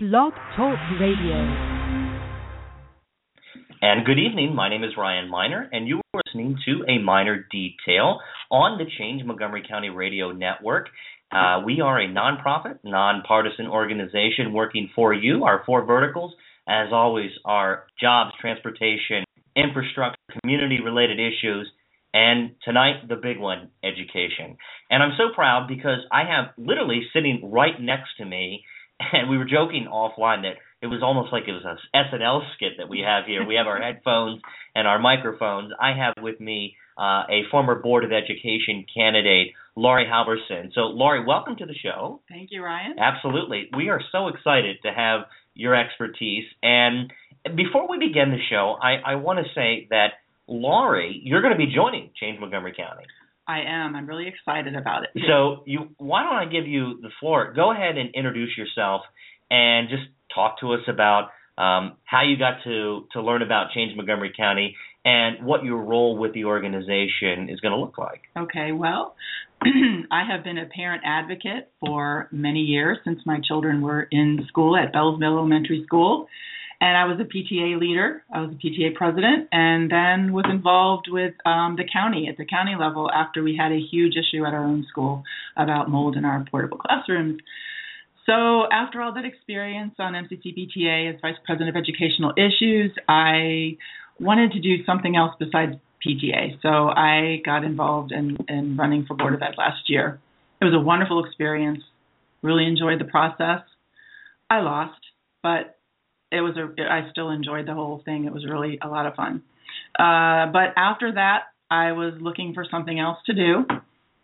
Blog Talk Radio. And good evening. My name is Ryan Miner, and you are listening to a Miner Detail on the Change Montgomery County Radio Network. Uh, we are a nonprofit, nonpartisan organization working for you. Our four verticals, as always, are jobs, transportation, infrastructure, community related issues, and tonight, the big one, education. And I'm so proud because I have literally sitting right next to me and we were joking offline that it was almost like it was a SNL skit that we have here. We have our headphones and our microphones. I have with me uh, a former Board of Education candidate, Laurie Halverson. So, Laurie, welcome to the show. Thank you, Ryan. Absolutely. We are so excited to have your expertise. And before we begin the show, I, I want to say that, Laurie, you're going to be joining Change Montgomery County. I am. I'm really excited about it. So you, why don't I give you the floor? Go ahead and introduce yourself and just talk to us about um, how you got to to learn about Change Montgomery County and what your role with the organization is going to look like. Okay. Well, I have been a parent advocate for many years since my children were in school at Bells Mill Elementary School and I was a PTA leader. I was a PTA president, and then was involved with um, the county at the county level after we had a huge issue at our own school about mold in our portable classrooms. So after all that experience on MCC PTA as vice president of educational issues, I wanted to do something else besides PTA. So I got involved in, in running for board of ed last year. It was a wonderful experience. Really enjoyed the process. I lost, but it was a I still enjoyed the whole thing. It was really a lot of fun. Uh, but after that, I was looking for something else to do,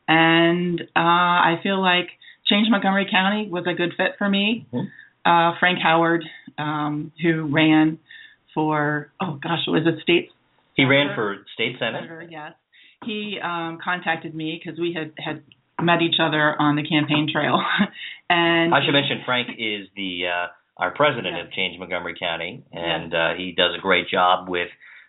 and uh, I feel like Change Montgomery County was a good fit for me. Mm-hmm. Uh, Frank Howard, um, who ran for oh gosh, it was a state. He senator, ran for state senate. Senator, yes, he um, contacted me because we had had met each other on the campaign trail, and I should mention Frank is the uh, our president of Change Montgomery County, and uh, he does a great job with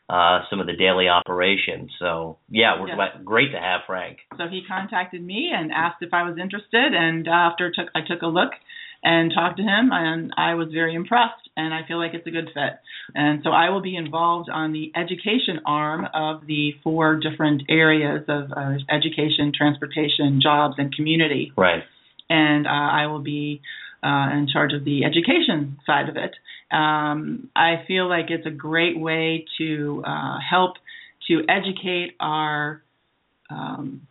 uh, some of the daily operations. So yeah, we're glad, great to have Frank. So he contacted me and asked if I was interested, and after took I took a look and talked to him, and I was very impressed, and I feel like it's a good fit. And so I will be involved on the education arm of the four different areas of uh, education, transportation, jobs, and community. Right. And uh, I will be uh, in charge of the education side of it. Um, I feel like it's a great way to uh, help to educate our um,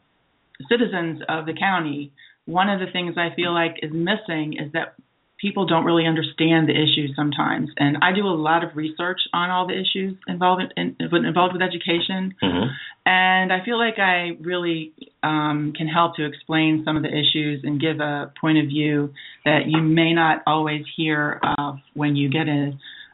citizens of the county. One of the things I feel like is missing is that people don't really understand the issues sometimes. And I do a lot of research on all the issues involved in, involved with education, mm-hmm. and I feel like I really um, can help to explain some of the issues and give a point of view that you may not always hear of when you get a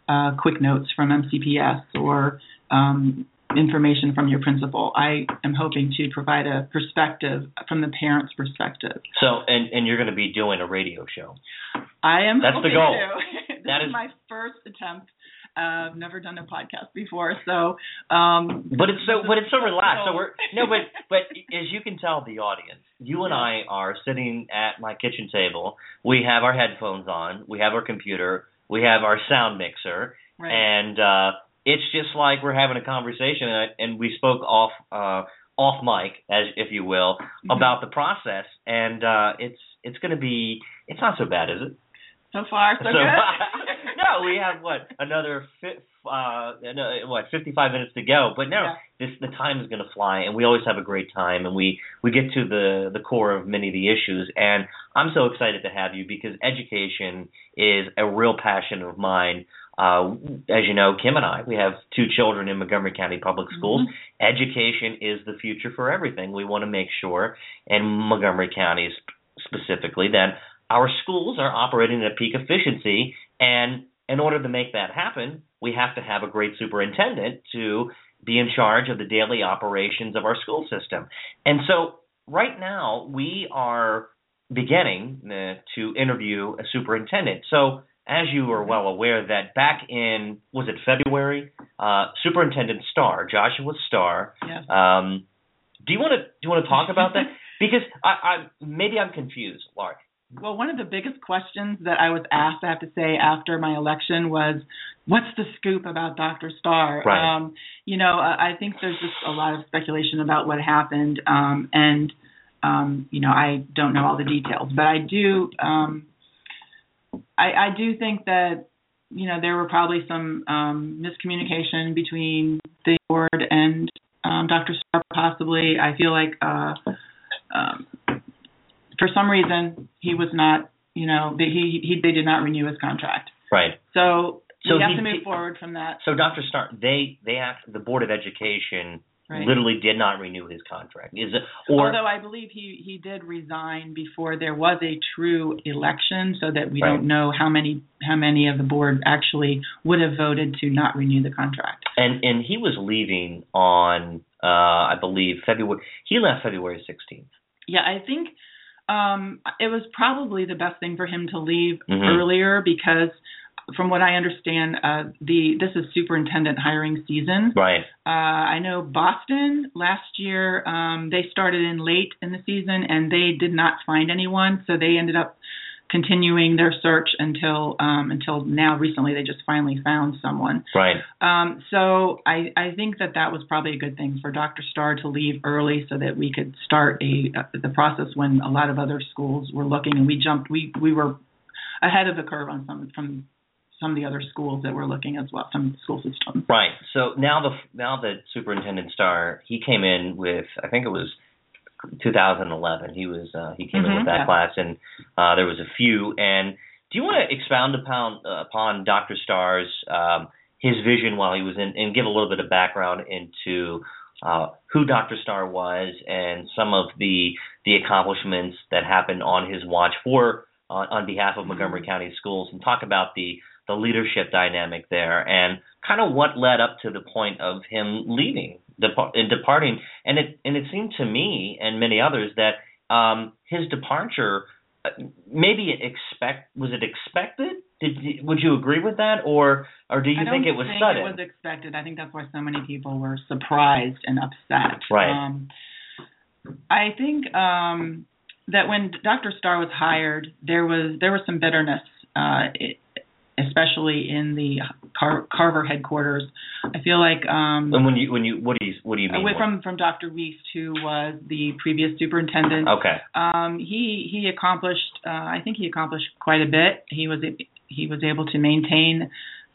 uh, quick notes from MCPS or um, information from your principal. I am hoping to provide a perspective from the parent's perspective. So, and and you're going to be doing a radio show. I am. That's the goal. this that is, is my first attempt. Uh, I've never done a podcast before, so. Um, but it's so, but it's so relaxed. So we're no, but but as you can tell the audience, you and I are sitting at my kitchen table. We have our headphones on. We have our computer. We have our sound mixer. Right. And uh, it's just like we're having a conversation, and, I, and we spoke off uh, off mic, as if you will, mm-hmm. about the process, and uh, it's it's going to be it's not so bad, is it? So far, so, so good. no, we have what another fi- uh, what 55 minutes to go. But no, yeah. this the time is going to fly, and we always have a great time, and we we get to the the core of many of the issues. And I'm so excited to have you because education is a real passion of mine. Uh, as you know, Kim and I, we have two children in Montgomery County Public Schools. Mm-hmm. Education is the future for everything. We want to make sure, in Montgomery County specifically, that our schools are operating at peak efficiency. And in order to make that happen, we have to have a great superintendent to be in charge of the daily operations of our school system. And so, right now, we are beginning uh, to interview a superintendent. So, as you are well aware, that back in was it February, uh, Superintendent Starr, Joshua Starr. Yes. Um, do you want to do you want to talk about that? Because I, I maybe I'm confused, Laurie. Well, one of the biggest questions that I was asked, I have to say, after my election was, "What's the scoop about Dr. Starr?" Right. Um, you know, I I think there's just a lot of speculation about what happened, um, and um, you know, I don't know all the details, but I do, um, I, I do think that you know there were probably some um, miscommunication between the board and um, Dr. Starr, possibly. I feel like. Uh, um, for some reason he was not you know they, he he they did not renew his contract Right. so, So we have he- to move forward from that So Dr. Starr, they they act the Board of Education right literally did not renew his contract. Is it or although i believe he he did resign before there was a true election so that we Right. don't know how many how many of the board actually would have voted to not renew the contract and and he was leaving on uh I believe February he left February 16th. yeah i think um it was probably the best thing for him to leave Mhm. earlier because from what i understand uh the this is superintendent hiring season Right. Uh, I know Boston last year, um, they started in late in the season and they did not find anyone, so they ended up continuing their search until um, until now. Recently, they just finally found someone. Right. Um, so I, I think that that was probably a good thing for Dr. Starr to leave early so that we could start a uh, the process when a lot of other schools were looking and we jumped we we were ahead of the curve on some from some of the other schools that we're looking at as well, some school systems. Right. So now the now that Superintendent Starr he came in with I think it was 2011. He was uh, he came in Mhm, with that yeah. class and uh, there was a few. And do you want to expound upon uh, upon Dr. Starr's um, his vision while he was in and give a little bit of background into uh, who Dr. Starr was and some of the the accomplishments that happened on his watch for on, on behalf of Montgomery County Schools and talk about the the leadership dynamic there and kind of what led up to the point of him leaving depart, and departing and it and it seemed to me and many others that um his departure uh, maybe expect was it expected did you, would you agree with that or or do you think it was think sudden It was expected. I think that's why so many people were surprised and upset. Right. Um, I think um, that when Dr. Starr was hired, there was there was some bitterness, uh, especially in the Car- Carver headquarters. I feel like um, and when you when you what do you what do you mean away from from Dr. Weast, who was the previous superintendent. okay Um, he he accomplished. Uh, I think he accomplished quite a bit. He was he was able to maintain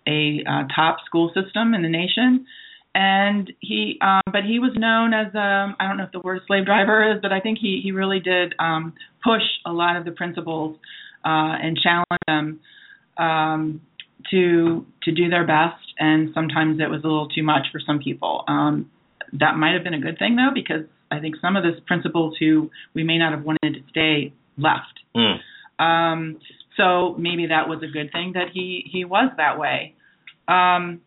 a uh, top school system in the nation, and he. Um, but he was known as um, I don't know if the word slave driver is, but I think he he really did um, push a lot of the principals uh, and challenge them um, to to do their best. And sometimes it was a little too much for some people. Um, that might have been a good thing though, because I think some of the principals who we may not have wanted to stay left. mm. Um, so maybe that was a good thing that he he was that way. Um,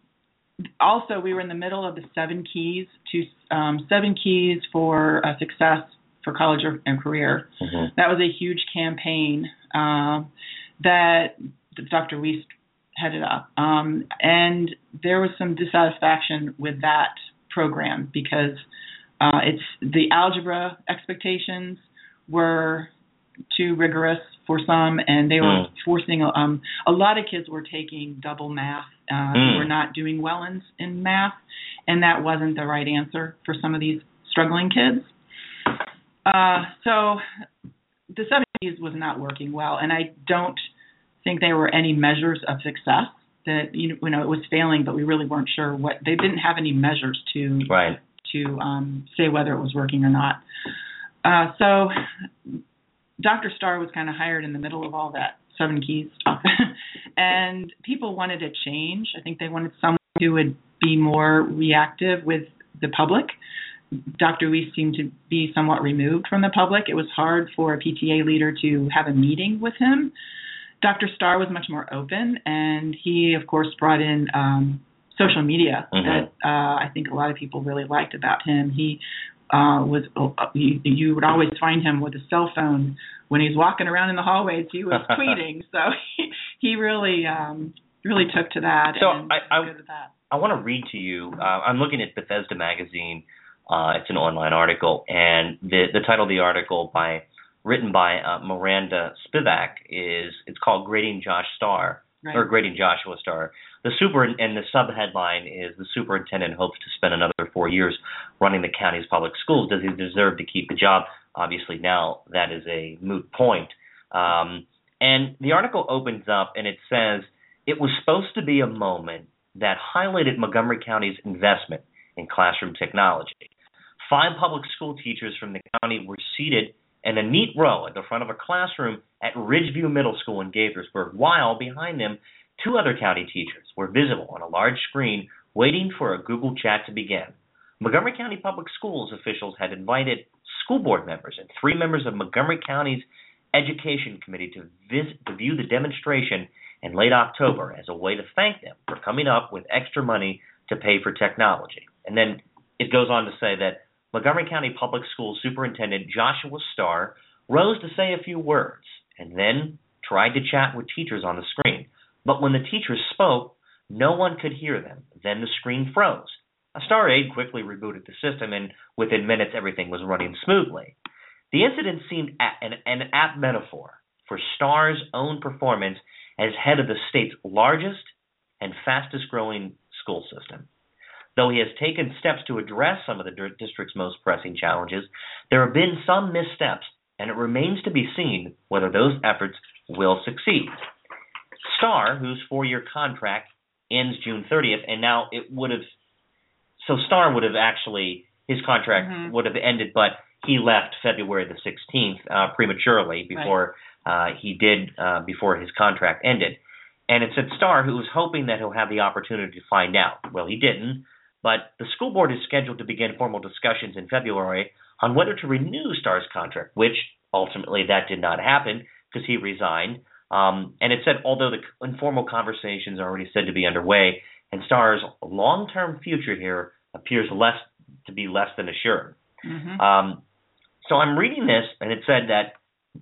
also, we were in the middle of the seven keys to um, seven keys for uh, success for college or, and career. hmm That was a huge campaign um, that Dr. Weast headed up, um, and there was some dissatisfaction with that program because uh, it's the algebra expectations were too rigorous for some, and they were Mm. forcing um, a lot of kids were taking double math. Uh, Mm. They were not doing well in, in math, and that wasn't the right answer for some of these struggling kids. Uh, so the seven keys was not working well, and I don't think there were any measures of success that you know, it was failing, but we really weren't sure what they didn't have any measures to right to um, say whether it was working or not. Uh, so Dr. Starr was kind of hired in the middle of all that seven keys stuff, and people wanted a change. I think they wanted someone who would be more reactive with the public. Dr. Weast seemed to be somewhat removed from the public. It was hard for a PTA leader to have a meeting with him. Dr. Starr was much more open, and he, of course, brought in um, social media Mhm. that uh, I think a lot of people really liked about him. He uh, was uh, you, you would always find him with a cell phone when he's walking around in the hallways. He was tweeting, so he, he really um, really took to that. So and I- I- was good at that. I want to read to you. Uh, I'm looking at Bethesda Magazine. Uh, it's an online article, and the the title of the article by written by uh, Miranda Spivack, is it's called Grading Josh Starr Right. or Grading Joshua Starr. The super and the sub headline is the superintendent hopes to spend another four years running the county's public schools. Does he deserve to keep the job? Obviously, now that is a moot point. Um, and the article opens up and it says it was supposed to be a moment that highlighted Montgomery County's investment in classroom technology. Five public school teachers from the county were seated in a neat row at the front of a classroom at Ridgeview Middle School in Gaithersburg, while behind them, two other county teachers were visible on a large screen waiting for a Google chat to begin. Montgomery County Public Schools officials had invited school board members and three members of Montgomery County's Education Committee to visit to view the demonstration in late October as a way to thank them for coming up with extra money to pay for technology. And then it goes on to say that Montgomery County Public Schools Superintendent Joshua Starr rose to say a few words and then tried to chat with teachers on the screen. But when the teachers spoke, no one could hear them. Then the screen froze. A Starr aide quickly rebooted the system, and within minutes, everything was running smoothly. The incident seemed an, an apt metaphor for Starr's own performance as head of the state's largest and fastest growing school system. Though he has taken steps to address some of the district's most pressing challenges, there have been some missteps, and it remains to be seen whether those efforts will succeed. Starr, whose four year contract ends June 30th, and now it would have, so Starr would have actually, his contract Mhm. would have ended, but he left February the 16th uh, prematurely before uh, he did, uh, before his contract ended. And it said Starr, who was hoping that he'll have the opportunity to find out. Well, he didn't, but the school board is scheduled to begin formal discussions in February on whether to renew Starr's contract, which ultimately that did not happen because he resigned. Um, and it said, although the informal conversations are already said to be underway, and Starr's long-term future here appears less to be less than assured. Mhm. Um, so I'm reading this, and it said that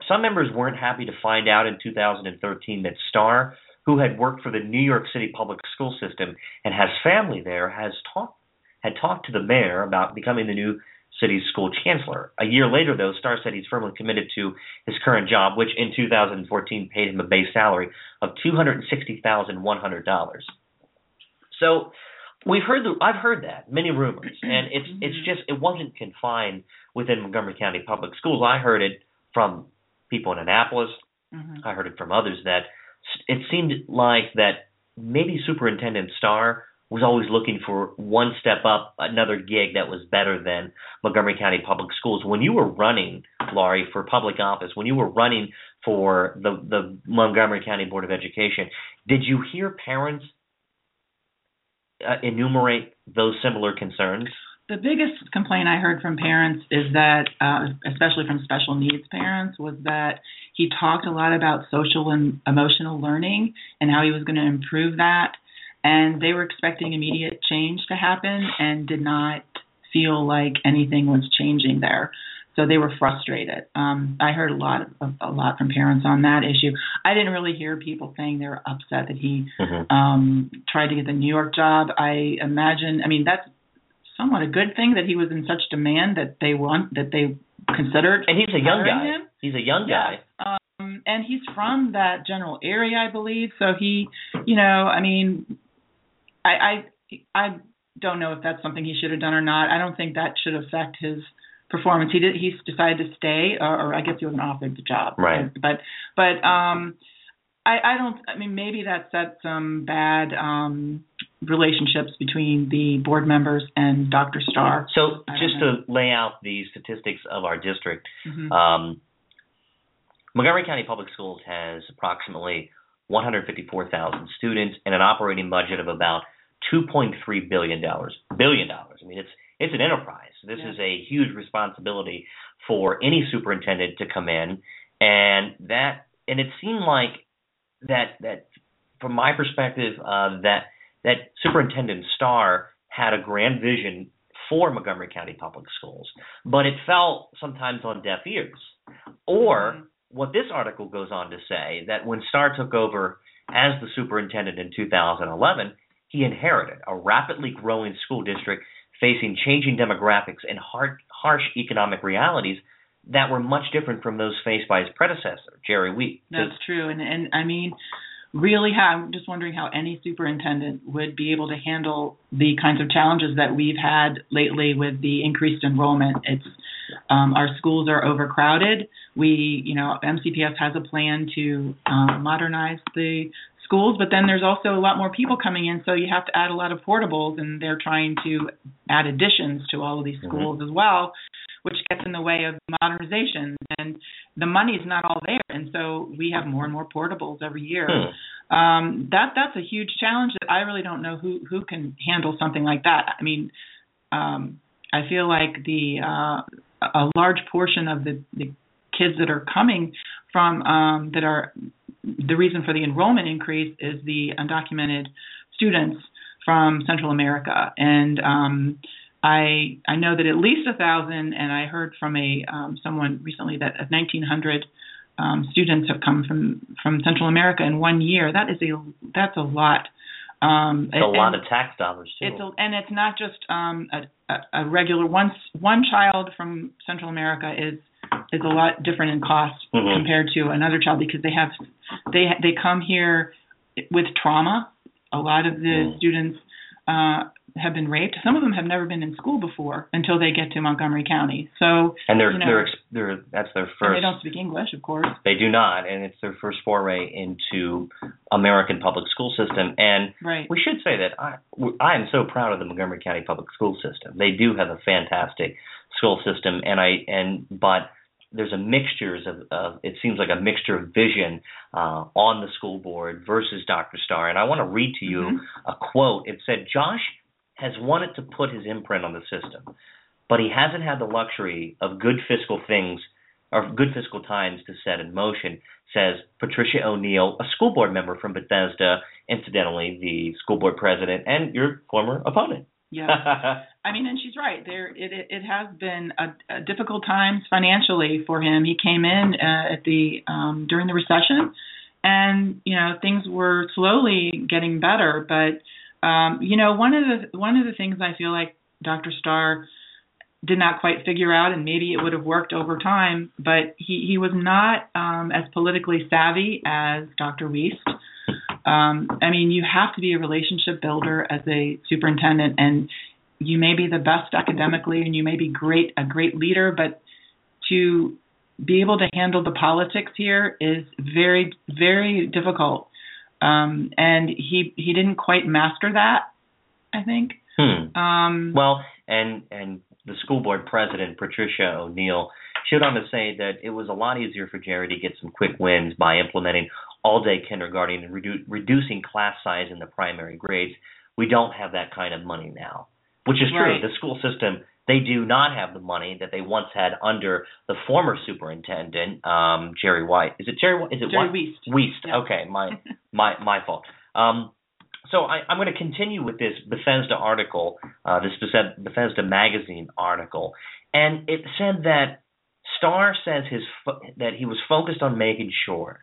some members weren't happy to find out in 2013 that Starr, who had worked for the New York City public school system and has family there, has talked had talked to the mayor about becoming the new city's school chancellor. A year later, though, Starr said he's firmly committed to his current job, which in 2014 paid him a base salary of two hundred sixty thousand one hundred dollars. So we've heard the, I've heard that many rumors, and it's it's just it wasn't confined within Montgomery County Public Schools. I heard it from people in Annapolis. Mhm. I heard it from others that it seemed like that maybe Superintendent Starr was always looking for one step up, another gig that was better than Montgomery County Public Schools. When you were running, Laurie, for public office, when you were running for the the Montgomery County Board of Education, did you hear parents uh, enumerate those similar concerns? The biggest complaint I heard from parents is that, uh, especially from special needs parents, was that he talked a lot about social and emotional learning and how he was going to improve that. And they were expecting immediate change to happen and did not feel like anything was changing there. So they were frustrated. Um, I heard a lot of, a lot from parents on that issue. I didn't really hear people saying they were upset that he Mm-hmm. um, tried to get the New York job. I imagine. I mean, that's somewhat a good thing that he was in such demand that they want that they considered. And he's a young guy. Him. He's a young guy. Yes. Um, and he's from that general area, I believe. So he, you know, I mean, I, I, I don't know if that's something he should have done or not. I don't think that should affect his performance. He did. He decided to stay, or, or I guess he wasn't offered the job. Right. But, but, um, I, I don't. I mean, maybe that set some bad um, relationships between the board members and Dr. Starr. So just to lay out the statistics of our district, Mhm. um, Montgomery County Public Schools has approximately 154,000 students and an operating budget of about 2.3 billion dollars. Billion dollars. I mean, it's it's an enterprise. This Yeah. is a huge responsibility for any superintendent to come in, and that and it seemed like that that from my perspective uh, that that Superintendent Starr had a grand vision for Montgomery County Public Schools, but it fell sometimes on deaf ears. Or Mhm. what this article goes on to say that when Starr took over as the superintendent in 2011, he inherited a rapidly growing school district facing changing demographics and hard, harsh economic realities that were much different from those faced by his predecessor, Jerry Weast. That's true, and and I mean, really, I'm just wondering how any superintendent would be able to handle the kinds of challenges that we've had lately with the increased enrollment. It's um, our schools are overcrowded. We, you know, MCPS has a plan to um, modernize the schools, but then there's also a lot more people coming in, so you have to add a lot of portables, and they're trying to add additions to all of these mm-hmm. schools mm-hmm. as well, which gets in the way of modernization. And the money's not all there, and so we have more and more portables every year. Hmm. Um, that that's a huge challenge that I really don't know who who can handle something like that. I mean, um, I feel like the uh, a large portion of the, the kids that are coming from um, that are the reason for the enrollment increase is the undocumented students from Central America, and um, I I know that at least a thousand, and I heard from a um, someone recently that 1,900 um, students have come from from Central America in one year. That is a that's a lot. Um, it's a lot of tax dollars too. It's a, and it's not just um, a, a, regular one one child from Central America is is a lot different in cost mm-hmm. compared to another child because they have they they come here with trauma. A lot of the mm. students uh, have been raped. Some of them have never been in school before until they get to Montgomery County. So and they're you know, they're they're that's their first. they don't speak English, of course. They do not, and it's their first foray into American public school system. And right. we should say that I I am so proud of the Montgomery County public school system. They do have a fantastic school system, and I and but there's a mixture of, of it seems like a mixture of vision uh, on the school board versus Dr. Starr. And I want to read to you mm-hmm. a quote. It said, "Josh has wanted to put his imprint on the system, but he hasn't had the luxury of good fiscal things or good fiscal times to set in motion." Says Patricia O'Neill, a school board member from Bethesda, incidentally the school board president and your former opponent. Yeah, I mean, and she's right. There, it it, it has been a, a difficult times financially for him. He came in uh, at the um, during the recession, and you know things were slowly getting better. But um, you know, one of the one of the things I feel like Dr. Starr did not quite figure out, and maybe it would have worked over time, but he he was not um, as politically savvy as Dr. Weast. Um, I mean, you have to be a relationship builder as a superintendent, and you may be the best academically, and you may be great a great leader, but to be able to handle the politics here is very very difficult. Um, and he he didn't quite master that, I think. Hmm. Um, well, and and the school board president Patricia O'Neill she went on to say that it was a lot easier for Jerry to get some quick wins by implementing all day kindergarten and redu- reducing class size in the primary grades. We don't have that kind of money now, which is right. true. The school system they do not have the money that they once had under the former superintendent, um, Jerry White. Is it Jerry? Is it Jerry White? Weast. Weast. Yeah. Okay, my my my fault. Um, so I, am going to continue with this Bethesda article, uh, this Bethesda magazine article, and it said that Starr says his fo- that he was focused on making sure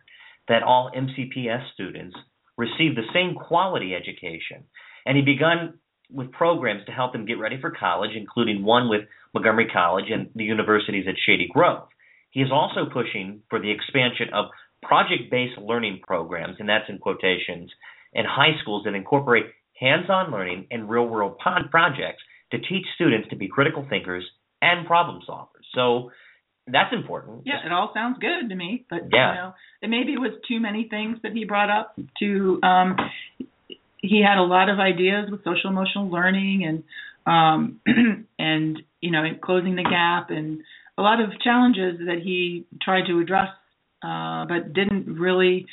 that all MCPS students receive the same quality education, and he begun with programs to help them get ready for college, including one with Montgomery College and the universities at Shady Grove. He is also pushing for the expansion of project-based learning programs, and that's in quotations, in high schools that incorporate hands-on learning and real-world projects to teach students to be critical thinkers and problem solvers. So that's important. Yeah, it all sounds good to me, but yeah. you know, it maybe it was too many things that he brought up. To um, he had a lot of ideas with social emotional learning and um, and you know closing the gap and a lot of challenges that he tried to address, uh, but didn't really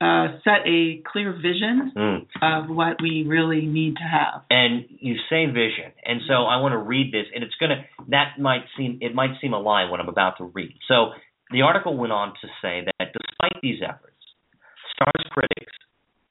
uh, set a clear vision mm. of what we really need to have. And you say vision, and so I want to read this, and it's gonna that might seem it might seem a lie what I'm about to read. So the article went on to say that despite these efforts, Starr's critics,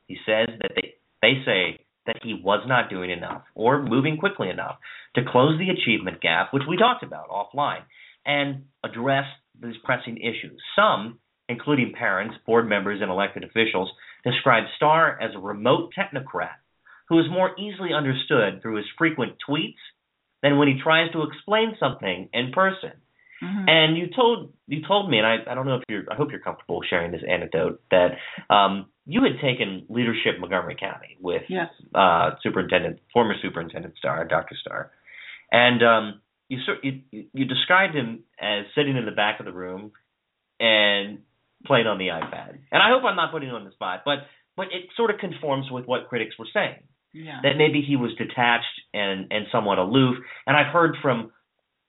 he says that they they say that he was not doing enough or moving quickly enough to close the achievement gap, which we talked about offline, and address these pressing issues. Some including parents, board members, and elected officials, described Starr as a remote technocrat who is more easily understood through his frequent tweets than when he tries to explain something in person. Mhm. And you told you told me, and I, I don't know if you're I hope you're comfortable sharing this anecdote that um, you had taken leadership in Montgomery County with yes. uh, Superintendent former Superintendent Starr, Dr. Starr, and um, you, you you described him as sitting in the back of the room and playing on the iPad. And I hope I'm not putting you on the spot, but but it sort of conforms with what critics were saying Yeah. that maybe he was detached and and somewhat aloof. And I've heard from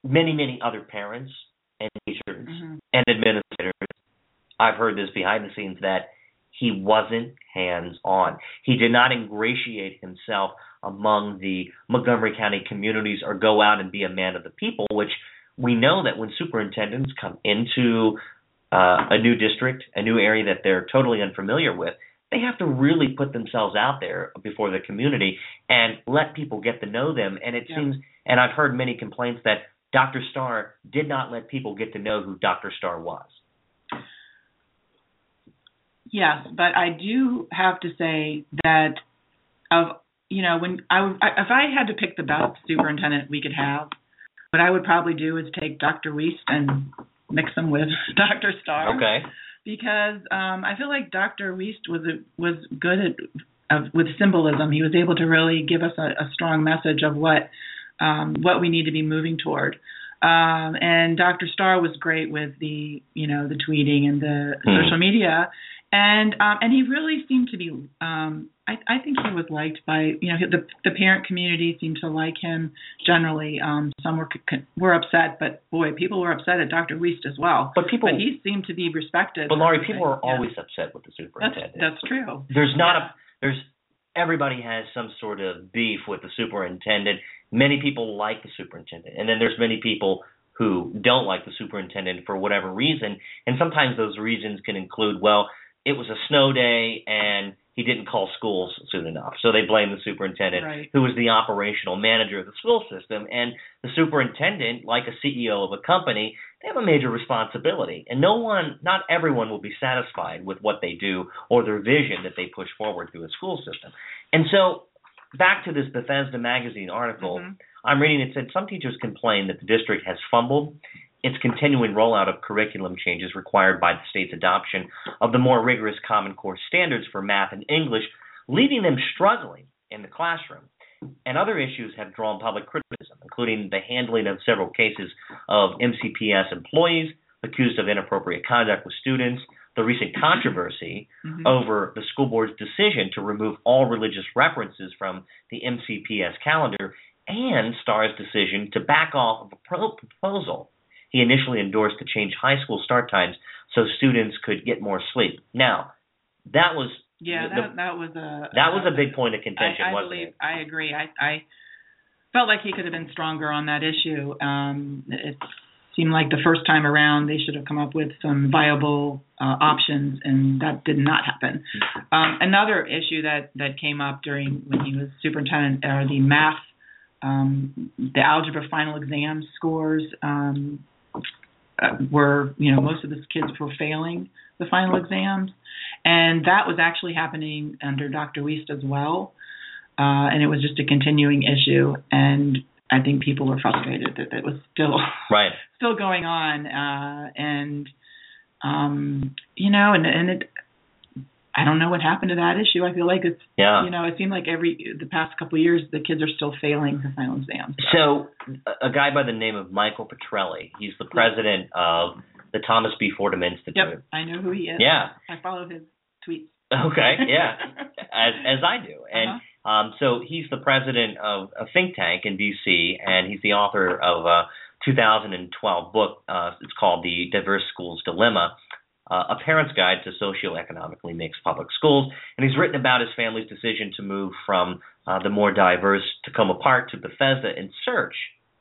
many many other parents and teachers Mhm. and administrators. I've heard this behind the scenes that he wasn't hands on. He did not ingratiate himself among the Montgomery County communities or go out and be a man of the people, which we know that when superintendents come into uh, a new district, a new area that they're totally unfamiliar with, they have to really put themselves out there before the community and let people get to know them. And it Yeah. seems, and I've heard many complaints that Dr. Starr did not let people get to know who Dr. Starr was. Yes, but I do have to say that of you know when I would if I had to pick the best superintendent we could have, what I would probably do is take Dr. Weast and mix them with Dr. Starr. Okay. Because um, I feel like Dr. Weast was a, was good at of, with symbolism. He was able to really give us a, a strong message of what um, what we need to be moving toward. Um, and Dr. Starr was great with the you know the tweeting and the Hmm. social media, and um, and he really seemed to be. Um, I, I think he was liked by you know the the parent community seemed to like him generally. Um, some were were upset, but boy, people were upset at Dr. Weast as well. But people, But he seemed to be respected. but Laurie, people are Yeah. always upset with the That's superintendent. that's true. there's not Yeah. a there's everybody has some sort of beef with the superintendent. Many people like the superintendent, and then there's many people who don't like the superintendent for whatever reason. And sometimes those reasons can include, well, it was a snow day and he didn't call schools soon enough, so they blame the superintendent, Right. who was the operational manager of the school system. And the superintendent, like a CEO of a company, they have a major responsibility. And no one, not everyone will be satisfied with what they do or their vision that they push forward through a school system. And so, back to this Bethesda Magazine article, Mhm. I'm reading it said some teachers complain that the district has fumbled its continuing rollout of curriculum changes required by the state's adoption of the more rigorous Common Core standards for math and English, leaving them struggling in the classroom. And other issues have drawn public criticism, including the handling of several cases of MCPS employees accused of inappropriate conduct with students, the recent controversy Mhm. over the school board's decision to remove all religious references from the MCPS calendar and Starr's decision to back off of a pro- proposal he initially endorsed to change high school start times so students could get more sleep. Now, that was Yeah, the- that that was a that was a big point of contention, I, I wasn't believe it? I agree. I I felt like he could have been stronger on that issue. Um, it seemed like the first time around they should have come up with some viable uh, options, and that did not happen. Um, another issue that that came up during when he was superintendent are the math, um, the algebra final exam scores. Um, were you know most of the kids were failing the final exams, and that was actually happening under Dr. Weast as well, uh, and it was just a continuing issue. And I think people were frustrated that it was still Right. still going on, uh, and um, you know, and and it. I don't know what happened to that issue. I feel like it's Yeah. you know it seemed like every the past couple of years the kids are still failing the final exams. So, a a guy by the name of Michael Petrilli, he's the president of the Thomas B. Fordham Institute. Yep, I know who he is. Yeah. I follow his tweets. Okay. Yeah. as as I do, and Uh-huh. um, so he's the president of a think tank in D.C. and he's the author of a 2012 book. Uh, it's called The Diverse Schools Dilemma. Uh, a parent's guide to socioeconomically mixed public schools, and he's written about his family's decision to move from uh, the more diverse Takoma Park to Bethesda in search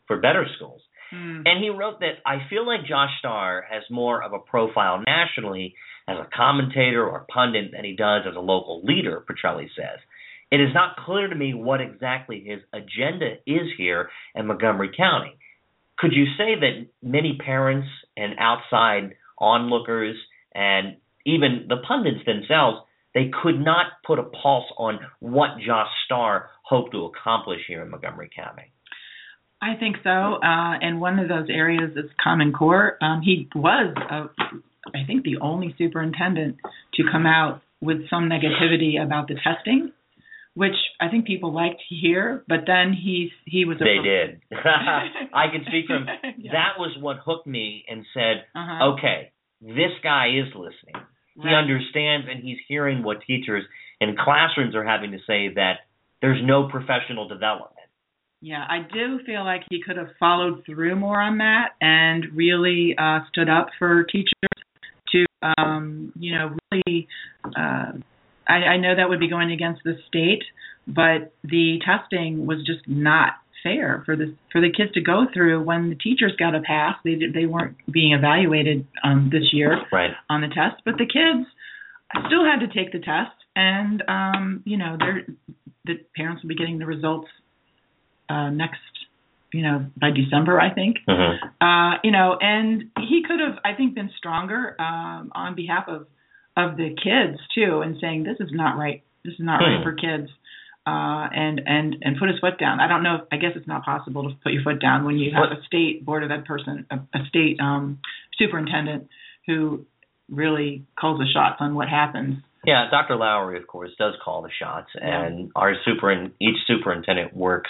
for better schools. Hmm. And he wrote that I feel like Josh Starr has more of a profile nationally as a commentator or pundit than he does as a local leader, Petrilli says. It is not clear to me what exactly his agenda is here in Montgomery County. Could you say that many parents and outside onlookers and even the pundits themselves, they could not put a pulse on what Josh Starr hoped to accomplish here in Montgomery County? I think so. Uh, and one of those areas is Common Core. Um, he was, uh, I think, the only superintendent to come out with some negativity about the testing, which I think people liked to hear. But then he he was. A they did. I can speak from. Yeah. That was what hooked me and said, Uh-huh. okay, this guy is listening. He understands and he's hearing what teachers in classrooms are having to say that there's no professional development. Yeah, I do feel like he could have followed through more on that and really uh, stood up for teachers to, um, you know, really. Uh, I, I know that would be going against the state, but the testing was just not fair for the for the kids to go through when the teachers got a pass. They they weren't being evaluated um, this year Right. on the test, but the kids still had to take the test, and um, you know, they're the parents will be getting the results uh, next, you know, by December, I think. hmm Uh, you know, and he could have, I think, been stronger um, on behalf of of the kids too, and saying this is not right. This is not right Hmm. for kids. Uh, and and and put his foot down. I don't know. If, I guess it's not possible to put your foot down when you have a state board of ed person, a, a state um, superintendent who really calls the shots on what happens. Yeah, Dr. Lowery, of course, does call the shots, and our super each superintendent works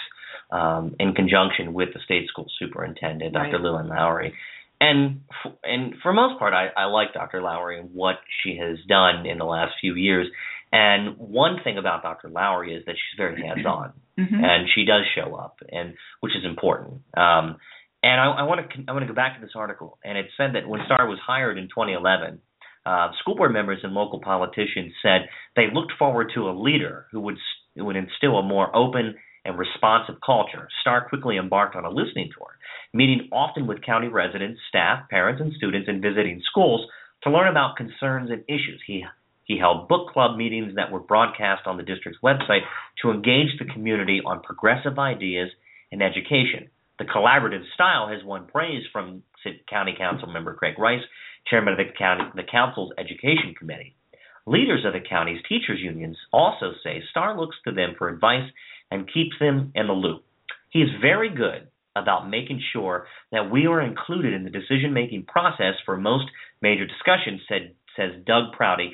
um, in conjunction with the state school superintendent, Dr. Right. Lillian Lowery. And f- and for most part, I, I like Dr. Lowery and what she has done in the last few years. And one thing about Dr. Lowery is that she's very hands-on, hmm and she does show up, and which is important. Um, and I want to I want to go back to this article, and it said that when Starr was hired in 2011, uh, school board members and local politicians said they looked forward to a leader who would who would instill a more open and responsive culture. Starr quickly embarked on a listening tour, meeting often with county residents, staff, parents, and students, and visiting schools to learn about concerns and issues. He he held book club meetings that were broadcast on the district's website to engage the community on progressive ideas in education. The collaborative style has won praise from County Council member Craig Rice, chairman of the county the council's education committee. Leaders of the county's teachers unions also say Starr looks to them for advice and keeps them in the loop. He is very good about making sure that we are included in the decision-making process for most major discussions, said says Doug Prouty,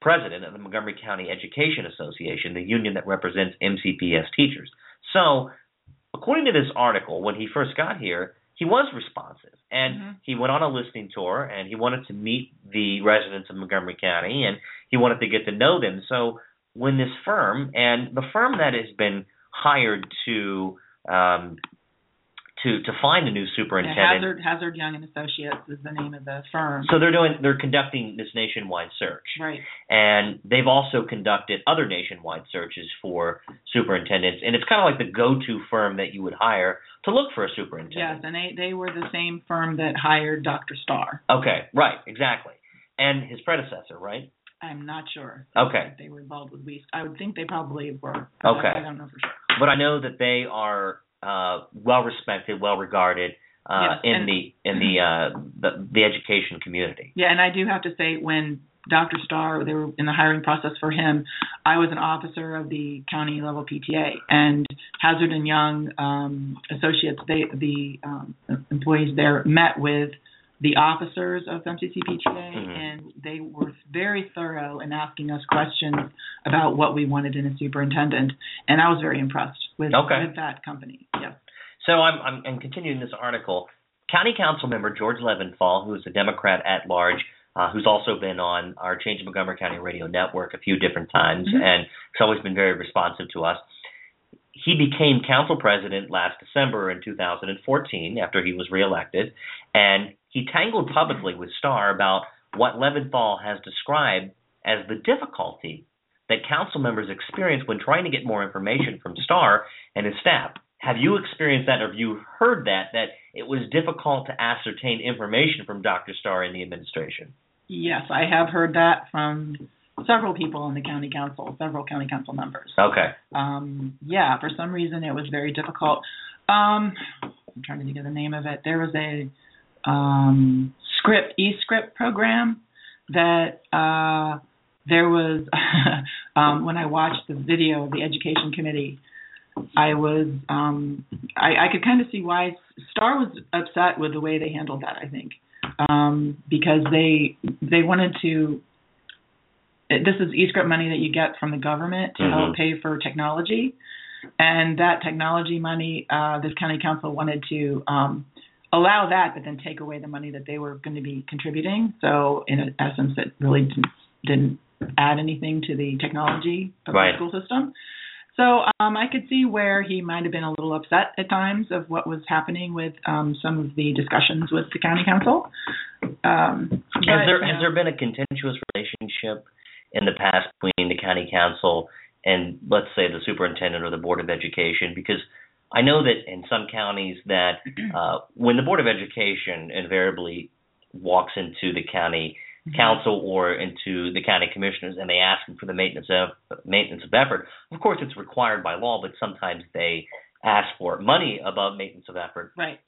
president of the Montgomery County Education Association, the union that represents MCPS teachers. So, according to this article, when he first got here, he was responsive and Mhm. he went on a listening tour and he wanted to meet the residents of Montgomery County and he wanted to get to know them. So, when this firm and the firm that has been hired to um, to to find a new Yeah, superintendent Hazard Hazard Young and Associates is the name of the firm. so they're doing they're conducting this nationwide search. right. And they've also conducted other nationwide searches for superintendents and it's kind of like the go-to firm that you would hire to look for a superintendent. Yes, and they they were the same firm that hired Dr. Starr. Okay, right, exactly. And his predecessor, right? I'm not sure. Okay. They were involved with Weast. I would think they probably were. Okay. I, I don't know for sure. But I know that they are uh well respected, well regarded uh Yes, in and- the in the uh the, the education community. Yeah, and I do have to say when Dr. Starr, they were in the hiring process for him. I was an officer of the county level PTA, and Hazard and Young um, associates, they the um, employees there met with the officers of MCC PTA, Mhm. and they were very thorough in asking us questions about what we wanted in a superintendent, and I was very impressed with, Okay. with that company. Yes. So I'm, I'm, I'm continuing this article. County Council member George Leventhal, who is a Democrat at large, uh, who's also been on our Change Montgomery County Radio Network a few different times, Mhm. and he's always been very responsive to us. He became council president last December in 2014 after he was reelected, and he tangled publicly with Starr about what Leventhal has described as the difficulty that council members experience when trying to get more information from Starr and his staff. Have you experienced that, or have you heard that that it was difficult to ascertain information from Dr. Starr in the administration? Yes, I have heard that from several people in the county council, several county council members. Okay. um yeah for some reason it was very difficult um i'm trying to think of the name of it there was a um script e-script program that uh there was um when i watched the video of the education committee I was um, I, I could kind of see why Starr was upset with the way they handled that. I think um, because they they wanted to. This is e-script money that you get from the government to Mhm. help pay for technology, and that technology money, uh, this county council wanted to um, allow that, but then take away the money that they were going to be contributing. So in essence, it really didn't, didn't add anything to the technology of Right. the school system. So um, I could see where he might have been a little upset at times of what was happening with um, some of the discussions with the county council. Um, but, has there has know, there been a contentious relationship in the past between the county council and let's say the superintendent or the board of education? Because I know that in some counties that uh, when the board of education invariably walks into the county Mm-hmm. council or into the county commissioners and they ask them for the maintenance of maintenance of effort. Of course, it's required by law, but sometimes they ask for money above maintenance of effort, right.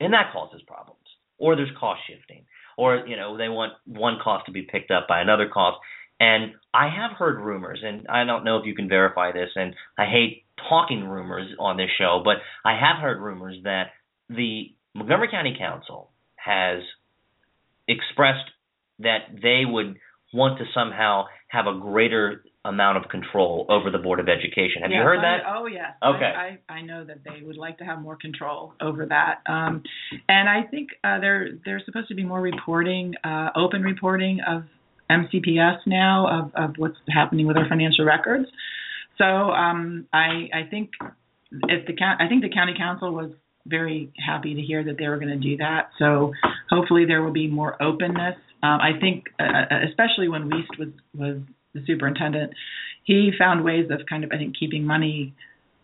and that causes problems. Or there's cost shifting, or you know they want one cost to be picked up by another cost. And I have heard rumors, and I don't know if you can verify this, and I hate talking rumors on this show, but I have heard rumors that the Montgomery County Council has expressed that they would want to somehow have a greater amount of control over the Board of Education. Have you heard I- that? Oh yes. Okay. I, I I know that they would like to have more control over that, um, and I think uh, there there's supposed to be more reporting, uh, open reporting of MCPS now of of what's happening with our financial records. So um, I I think if the I think the county council was very happy to hear that they were going to do that. So hopefully there will be more openness. Um, I think uh, especially when Weast was was the superintendent, he found ways of kind of I think keeping money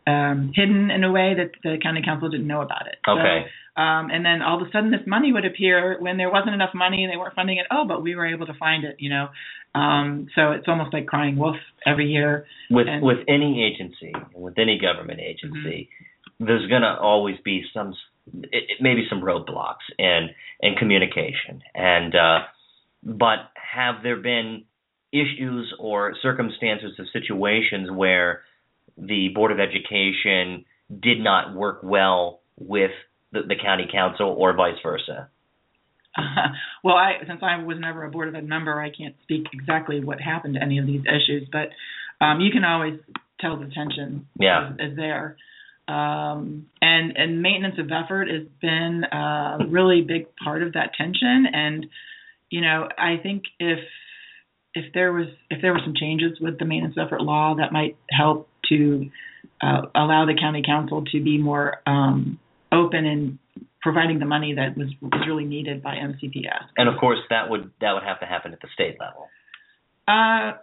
um, hidden in a way that the county council didn't know about it. So, Okay. Um, and then all of a sudden this money would appear when there wasn't enough money and they weren't funding it. Oh, but we were able to find it, you know. Um, so it's almost like crying wolf every year. with And- with any agency, with any government agency, Mm-hmm. there's going to always be some it, maybe some roadblocks in in communication. And uh, but have there been issues or circumstances or situations where the board of education did not work well with the, the county council or vice versa? well, I since I was never a board of ed member, I can't speak exactly what happened to any of these issues, but um, you can always tell the tension Yeah. is, is there. Um, and and maintenance of effort has been a really big part of that tension. And you know, I think if if there was if there were some changes with the maintenance of effort law, that might help to uh, allow the county council to be more um, open and providing the money that was was really needed by MCPS. And of course, that would that would have to happen at the state level. Uh,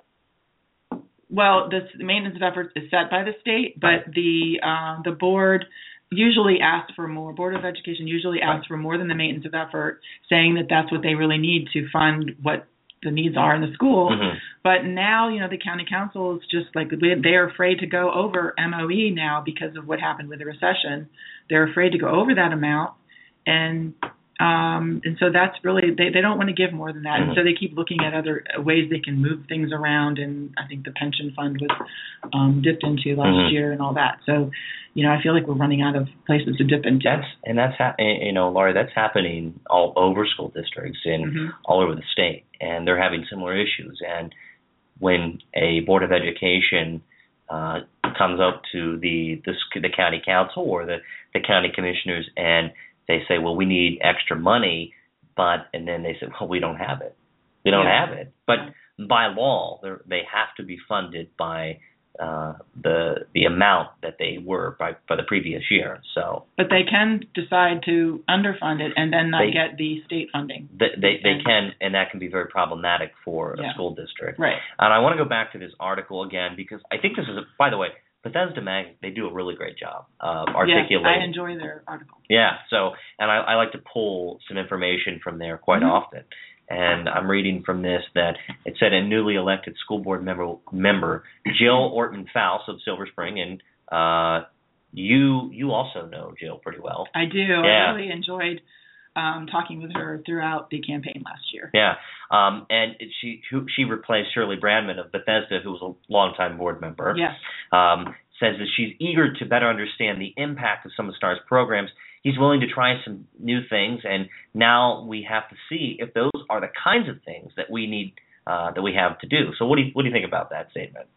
well, the maintenance of efforts is set by the state, but the uh, the board usually asks for more. Board of Education usually asks for more than the maintenance of effort, saying that that's what they really need to fund what the needs are in the school. Mhm. But now, you know, the county council is just like they- they're afraid to go over MOE now because of what happened with the recession. They're afraid to go over that amount, and um, and so that's really they they don't want to give more than that, and so they keep looking at other ways they can move things around. And I think the pension fund was um, dipped into last Mhm. year and all that. So, you know, I feel like we're running out of places to dip into. That's and that's hap- you know, Laurie, that's happening all over school districts and Mhm. all over the state, and they're having similar issues. And when a board of education uh, comes up to the, the the county council or the the county commissioners and they say, well, we need extra money, but and then they say, well, we don't have it. We don't Yeah. have it. But by law, they're, have to be funded by uh, the the amount that they were by for the previous year. So But they can decide to underfund it and then not They- get the state funding. they they, they can, and that can be very problematic for a school district. Right. And I want to go back to this article again because I think this is, a, by the way, Bethesda Mag they do a really great job of articulating. Yes, I enjoy their article. Yeah. So, and I, I like to pull some information from there quite Mhm. often. And I'm reading from this that it said a newly elected school board member, member Jill Ortman-Fouse of Silver Spring, and uh, you you also know Jill pretty well. I do. Yeah. I really enjoyed um, talking with her throughout the campaign last year. Yeah. Um, and she who, she replaced Shirley Brandman of Bethesda, who was a longtime board member. Yes. Um, says that she's eager to better understand the impact of some of Starr's programs. He's willing to try some new things, and now we have to see if those are the kinds of things that we need uh, that we have to do. So, what do you what do you think about that statement?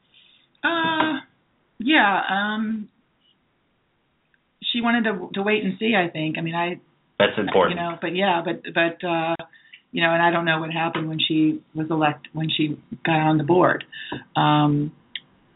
Uh, yeah. Um, she wanted to to wait and see. I think. I mean, I. That's important. You know, but yeah, but but uh, you know, and I don't know what happened when she was elect when she got on the board. Um,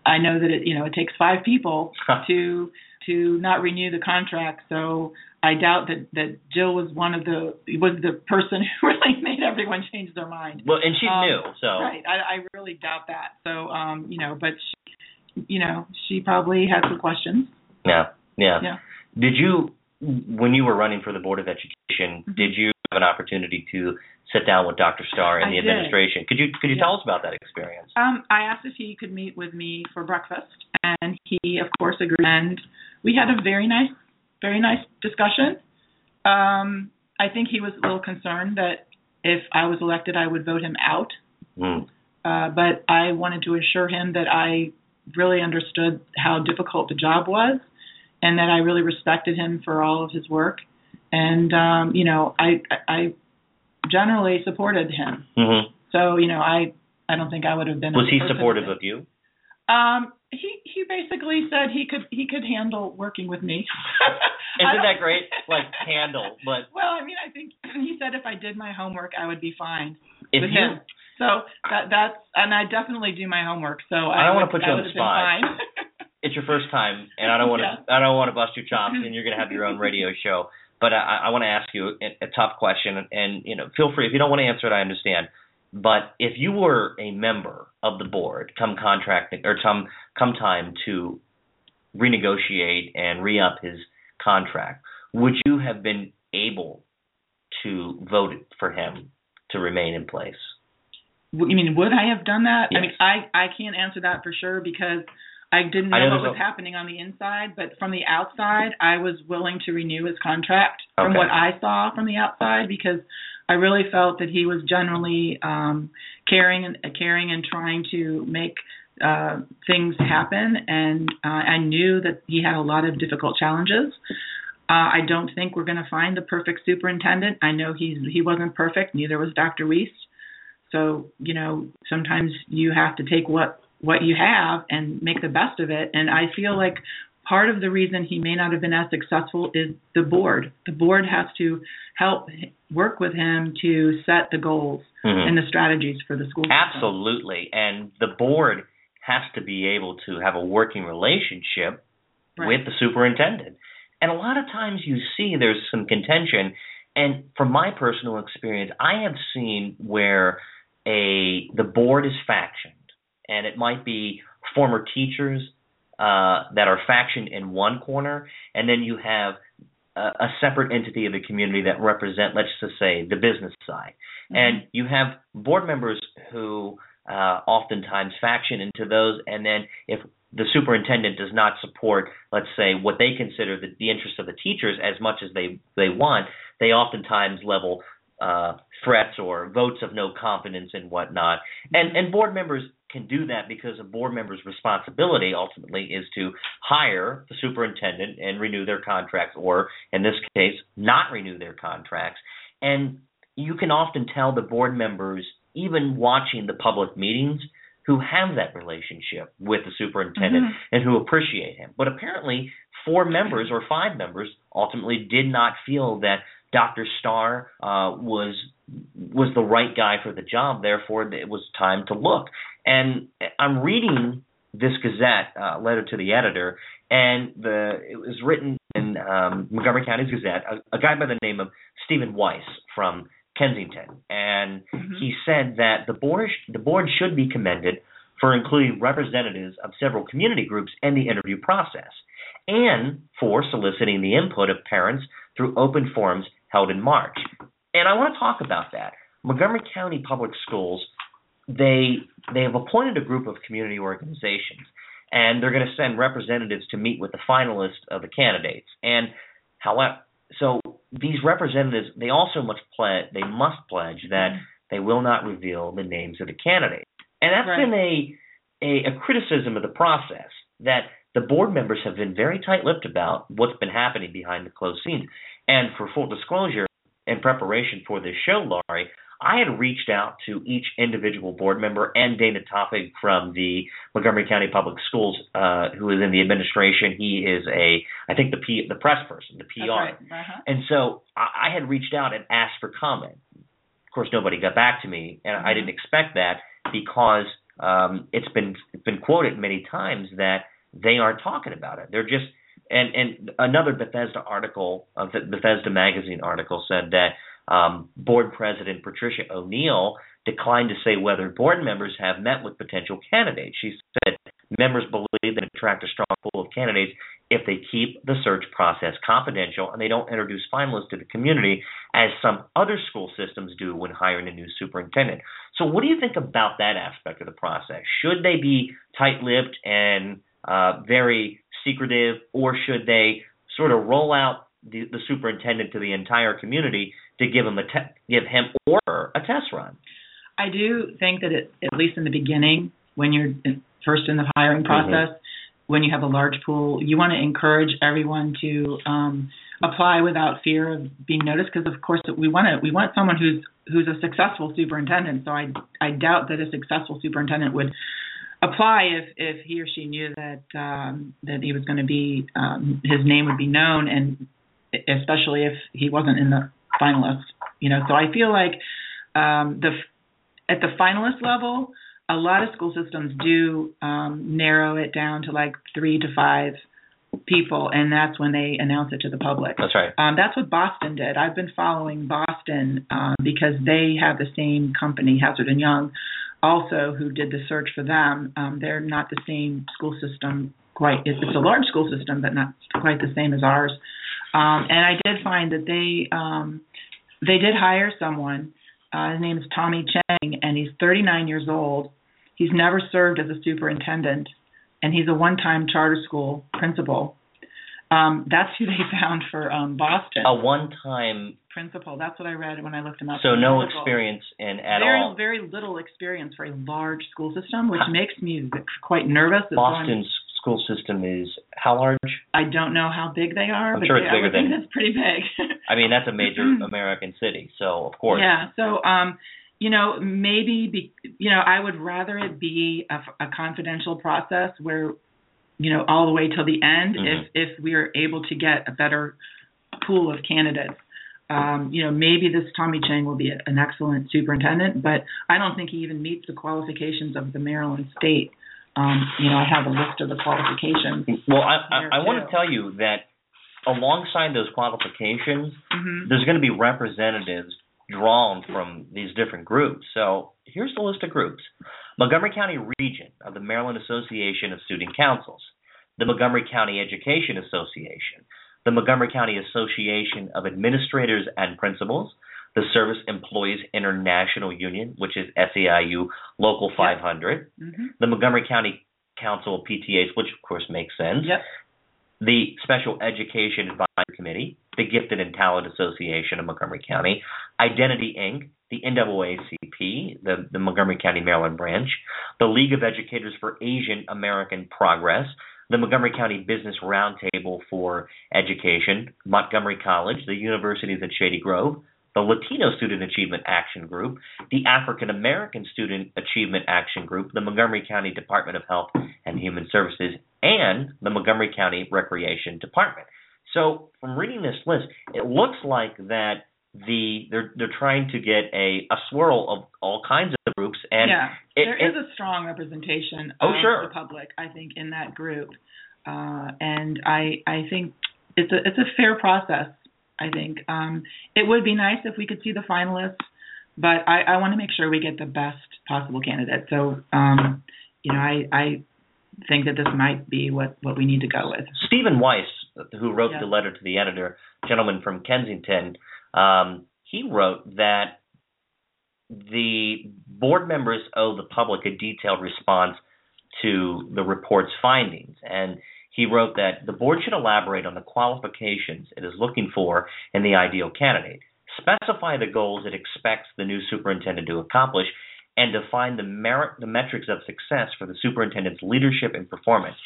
I know that it you know it takes five people to to not renew the contract. So I doubt that that Jill was one of the was the person who really made everyone change their mind. Well, and she's Um, new, so Right. I, I really doubt that. So um, you know, but she, you know, she probably had some questions. yeah, yeah. Yeah. Did you, when you were running for the Board of Education, Mhm. did you have an opportunity to sit down with Dr. Starr and I the did. administration? Could you could you Yeah. tell us about that experience? Um, I asked if he could meet with me for breakfast, and he, of course, agreed. And we had a very nice, very nice discussion. Um, I think he was a little concerned that if I was elected, I would vote him out. Hmm. Uh, but I wanted to assure him that I really understood how difficult the job was, and that I really respected him for all of his work. And um, you know, I I generally supported him. hmm So you know, I I don't think I would have been. Was he supportive of you? Um, he he basically said he could he could handle working with me. Isn't that great? Like handle, but Well, I mean, I think he said if I did my homework, I would be fine if with you, him. So that that's and I definitely do my homework. So I don't would, wanna put you I on the fine. it's your first time, and I don't want to Yeah. I don't want to bust your chops, mm-hmm. and you're gonna have your own radio show. But I, I want to ask you a, a tough question, and, and you know, feel free if you don't want to answer it. I understand. But if you were a member of the board, come contracting or come come time to renegotiate and re up his contract, would you have been able to vote for him to remain in place? you mean would I have done that? I mean, I I can't answer that for sure because I didn't I know, know what was a- happening on the inside, but from the outside, I was willing to renew his contract from what I saw from the outside because I really felt that he was generally um caring and caring and trying to make uh things happen and uh, I knew that he had a lot of difficult challenges. Uh, I don't think we're going to find the perfect superintendent. I know he's he wasn't perfect, neither was Dr. Weast. So, you know, sometimes you have to take what what you have and make the best of it. And I feel like part of the reason he may not have been as successful is the board. The board has to help work with him to set the goals Mhm. and the strategies for the school. system. Absolutely. And the board has to be able to have a working relationship Right. with the superintendent. And a lot of times you see there's some contention. And from my personal experience, I have seen where a the board is factioned, and it might be former teachers uh, that are factioned in one corner, and then you have a, a separate entity of the community that represent, let's just say, the business side. Mhm. And you have board members who uh, oftentimes faction into those, and then if the superintendent does not support, let's say, what they consider the, the interest of the teachers as much as they they want, they oftentimes level uh, threats or votes of no confidence and whatnot. And and board members can do that because a board member's responsibility ultimately is to hire the superintendent and renew their contracts, or in this case, not renew their contracts. And you can often tell the board members, even watching the public meetings, who have that relationship with the superintendent Mhm. and who appreciate him. But apparently, four members or five members ultimately did not feel that Dr. Starr uh, was was the right guy for the job. Therefore, it was time to look. And I'm reading this Gazette uh, letter to the editor, and the it was written in um, Montgomery County's Gazette. A, a guy by the name of Stephen Weiss from Kensington, and Mhm. he said that the board the board should be commended for including representatives of several community groups in the interview process, and for soliciting the input of parents through open forums held in March. And I want to talk about that. Montgomery County Public Schools they they have appointed a group of community organizations, and they're going to send representatives to meet with the finalists of the candidates. And however, so these representatives they also must pledge they must pledge that mm-hmm. they will not reveal the names of the candidates. And that's Right. been a, a a criticism of the process that the board members have been very tight-lipped about what's been happening behind the closed scenes. And for full disclosure, in preparation for this show, Laurie, I had reached out to each individual board member and Dana Tofig from the Montgomery County Public Schools, uh, who is in the administration. He is a, I think the P, the press person, the PR. Right. Uh-huh. And so I, I had reached out and asked for comment. Of course, nobody got back to me, and mm-hmm. I didn't expect that because um, it's been it's been quoted many times that they aren't talking about it. They're just and and another Bethesda article, uh, Bethesda magazine article said that um, board president Patricia O'Neill declined to say whether board members have met with potential candidates. She said members believe they attract a strong pool of candidates if they keep the search process confidential and they don't introduce finalists to the community as some other school systems do when hiring a new superintendent. So, what do you think about that aspect of the process? Should they be tight-lipped and uh, very secretive, or should they sort of roll out the, the superintendent to the entire community to give him a te- give him or her a test run? I do think that it, at least in the beginning, when you're first in the hiring mm-hmm. process, mm-hmm. when you have a large pool, you want to encourage everyone to um, apply without fear of being noticed. Because of course we want to we want someone who's who's a successful superintendent. So I I doubt that a successful superintendent would apply if if he or she knew that um, that he was going to be um, his name would be known, and especially if he wasn't in the finalists. You know, so I feel like um, the at the finalist level, a lot of school systems do um, narrow it down to like three to five people, and that's when they announce it to the public. That's right. Um, that's what Boston did. I've been following Boston um, because they have the same company, Hazard and Young, also who did the search for them. Um, they're not the same school system. Quite, it's, a large school system, but not quite the same as ours. Um, and I did find that they um, they did hire someone. Uh, his name is Tommy Chang, and he's 39 years old. He's never served as a superintendent, and he's a one-time charter school principal. Um, that's who they found for um, Boston. A one-time principal. That's what I read when I looked him up. So no experience in at very, all. Very little experience for a large school system, which makes me quite nervous. Boston's school system is how large? I don't know how big they are. I'm but sure it's they, bigger I than. It's pretty big. I mean, that's a major American city, so of course. Yeah. So, um, you know, maybe be, you know, I would rather it be a, a confidential process where, you know, all the way till the end, Mhm. if if we are able to get a better pool of candidates. Um, you know, maybe this Tommy Chang will be a, an excellent superintendent, but I don't think he even meets the qualifications of the Maryland state. Um, you know, I have a list of the qualifications. Well, I I, I want to tell you that alongside those qualifications, hmm there's going to be representatives drawn from these different groups. So here's the list of groups Montgomery County Region of the Maryland Association of Student Councils, the Montgomery County Education Association, the Montgomery County Association of Administrators and Principals, the Service Employees International Union, which is SEIU Local 500, hmm the Montgomery County Council of PTAs, which of course makes sense, Yep. the Special Education Advisory Committee, the Gifted and Talent Association of Montgomery County, Identity Inc., the NAACP, the, the Montgomery County, Maryland branch, the League of Educators for Asian American Progress, the Montgomery County Business Roundtable for Education, Montgomery College, the Universities at Shady Grove, the Latino Student Achievement Action Group, the African American Student Achievement Action Group, the Montgomery County Department of Health and Human Services, and the Montgomery County Recreation Department. So, from reading this list, it looks like that the they're they're trying to get a a swirl of all kinds of groups and yeah, it- there it- is a strong representation Oh, of sure. the public, I think, in that group, uh, and I I think it's a it's a fair process. I think um, it would be nice if we could see the finalists, but I, I want to make sure we get the best possible candidate. So um, you know, I I think that this might be what what we need to go with. Stephen Weiss, who wrote Yeah. the letter to the editor, gentleman from Kensington, um, he wrote that the board members owe the public a detailed response to the report's findings. And he wrote that the board should elaborate on the qualifications it is looking for in the ideal candidate, specify the goals it expects the new superintendent to accomplish, and define the merit the metrics of success for the superintendent's leadership and performance.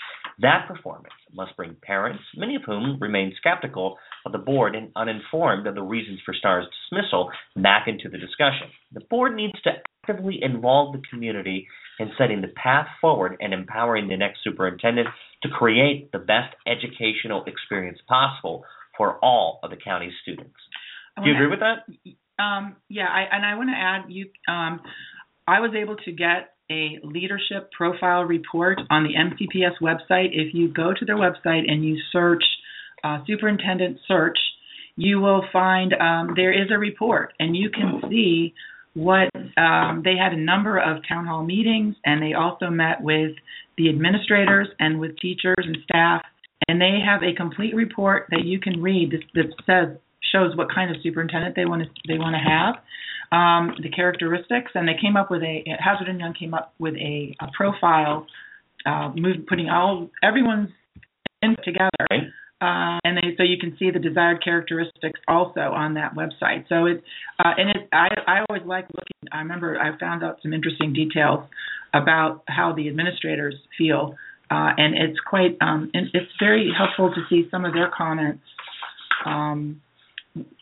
That performance must bring parents, many of whom remain skeptical of the board and uninformed of the reasons for Starr's dismissal, back into the discussion. The board needs to actively involve the community in setting the path forward and empowering the next superintendent to create the best educational experience possible for all of the county's students. Do you agree with that? Um, yeah, I, and I want to add, you, um, I was able to get a leadership profile report on the MCPS website. If you go to their website and you search uh, superintendent search, you will find um, there is a report, and you can see what um, they had a number of town hall meetings, and they also met with the administrators and with teachers and staff, and they have a complete report that you can read that, says shows what kind of superintendent they want to they want to have, um, the characteristics, and they came up with a Hazard and Young came up with a, a profile, uh, move, putting all everyone's in together. Uh, and they, so you can see the desired characteristics also on that website. So it uh, and it I I always like looking. I remember I found out some interesting details about how the administrators feel, uh, and it's quite um, and it's very helpful to see some of their comments. Um,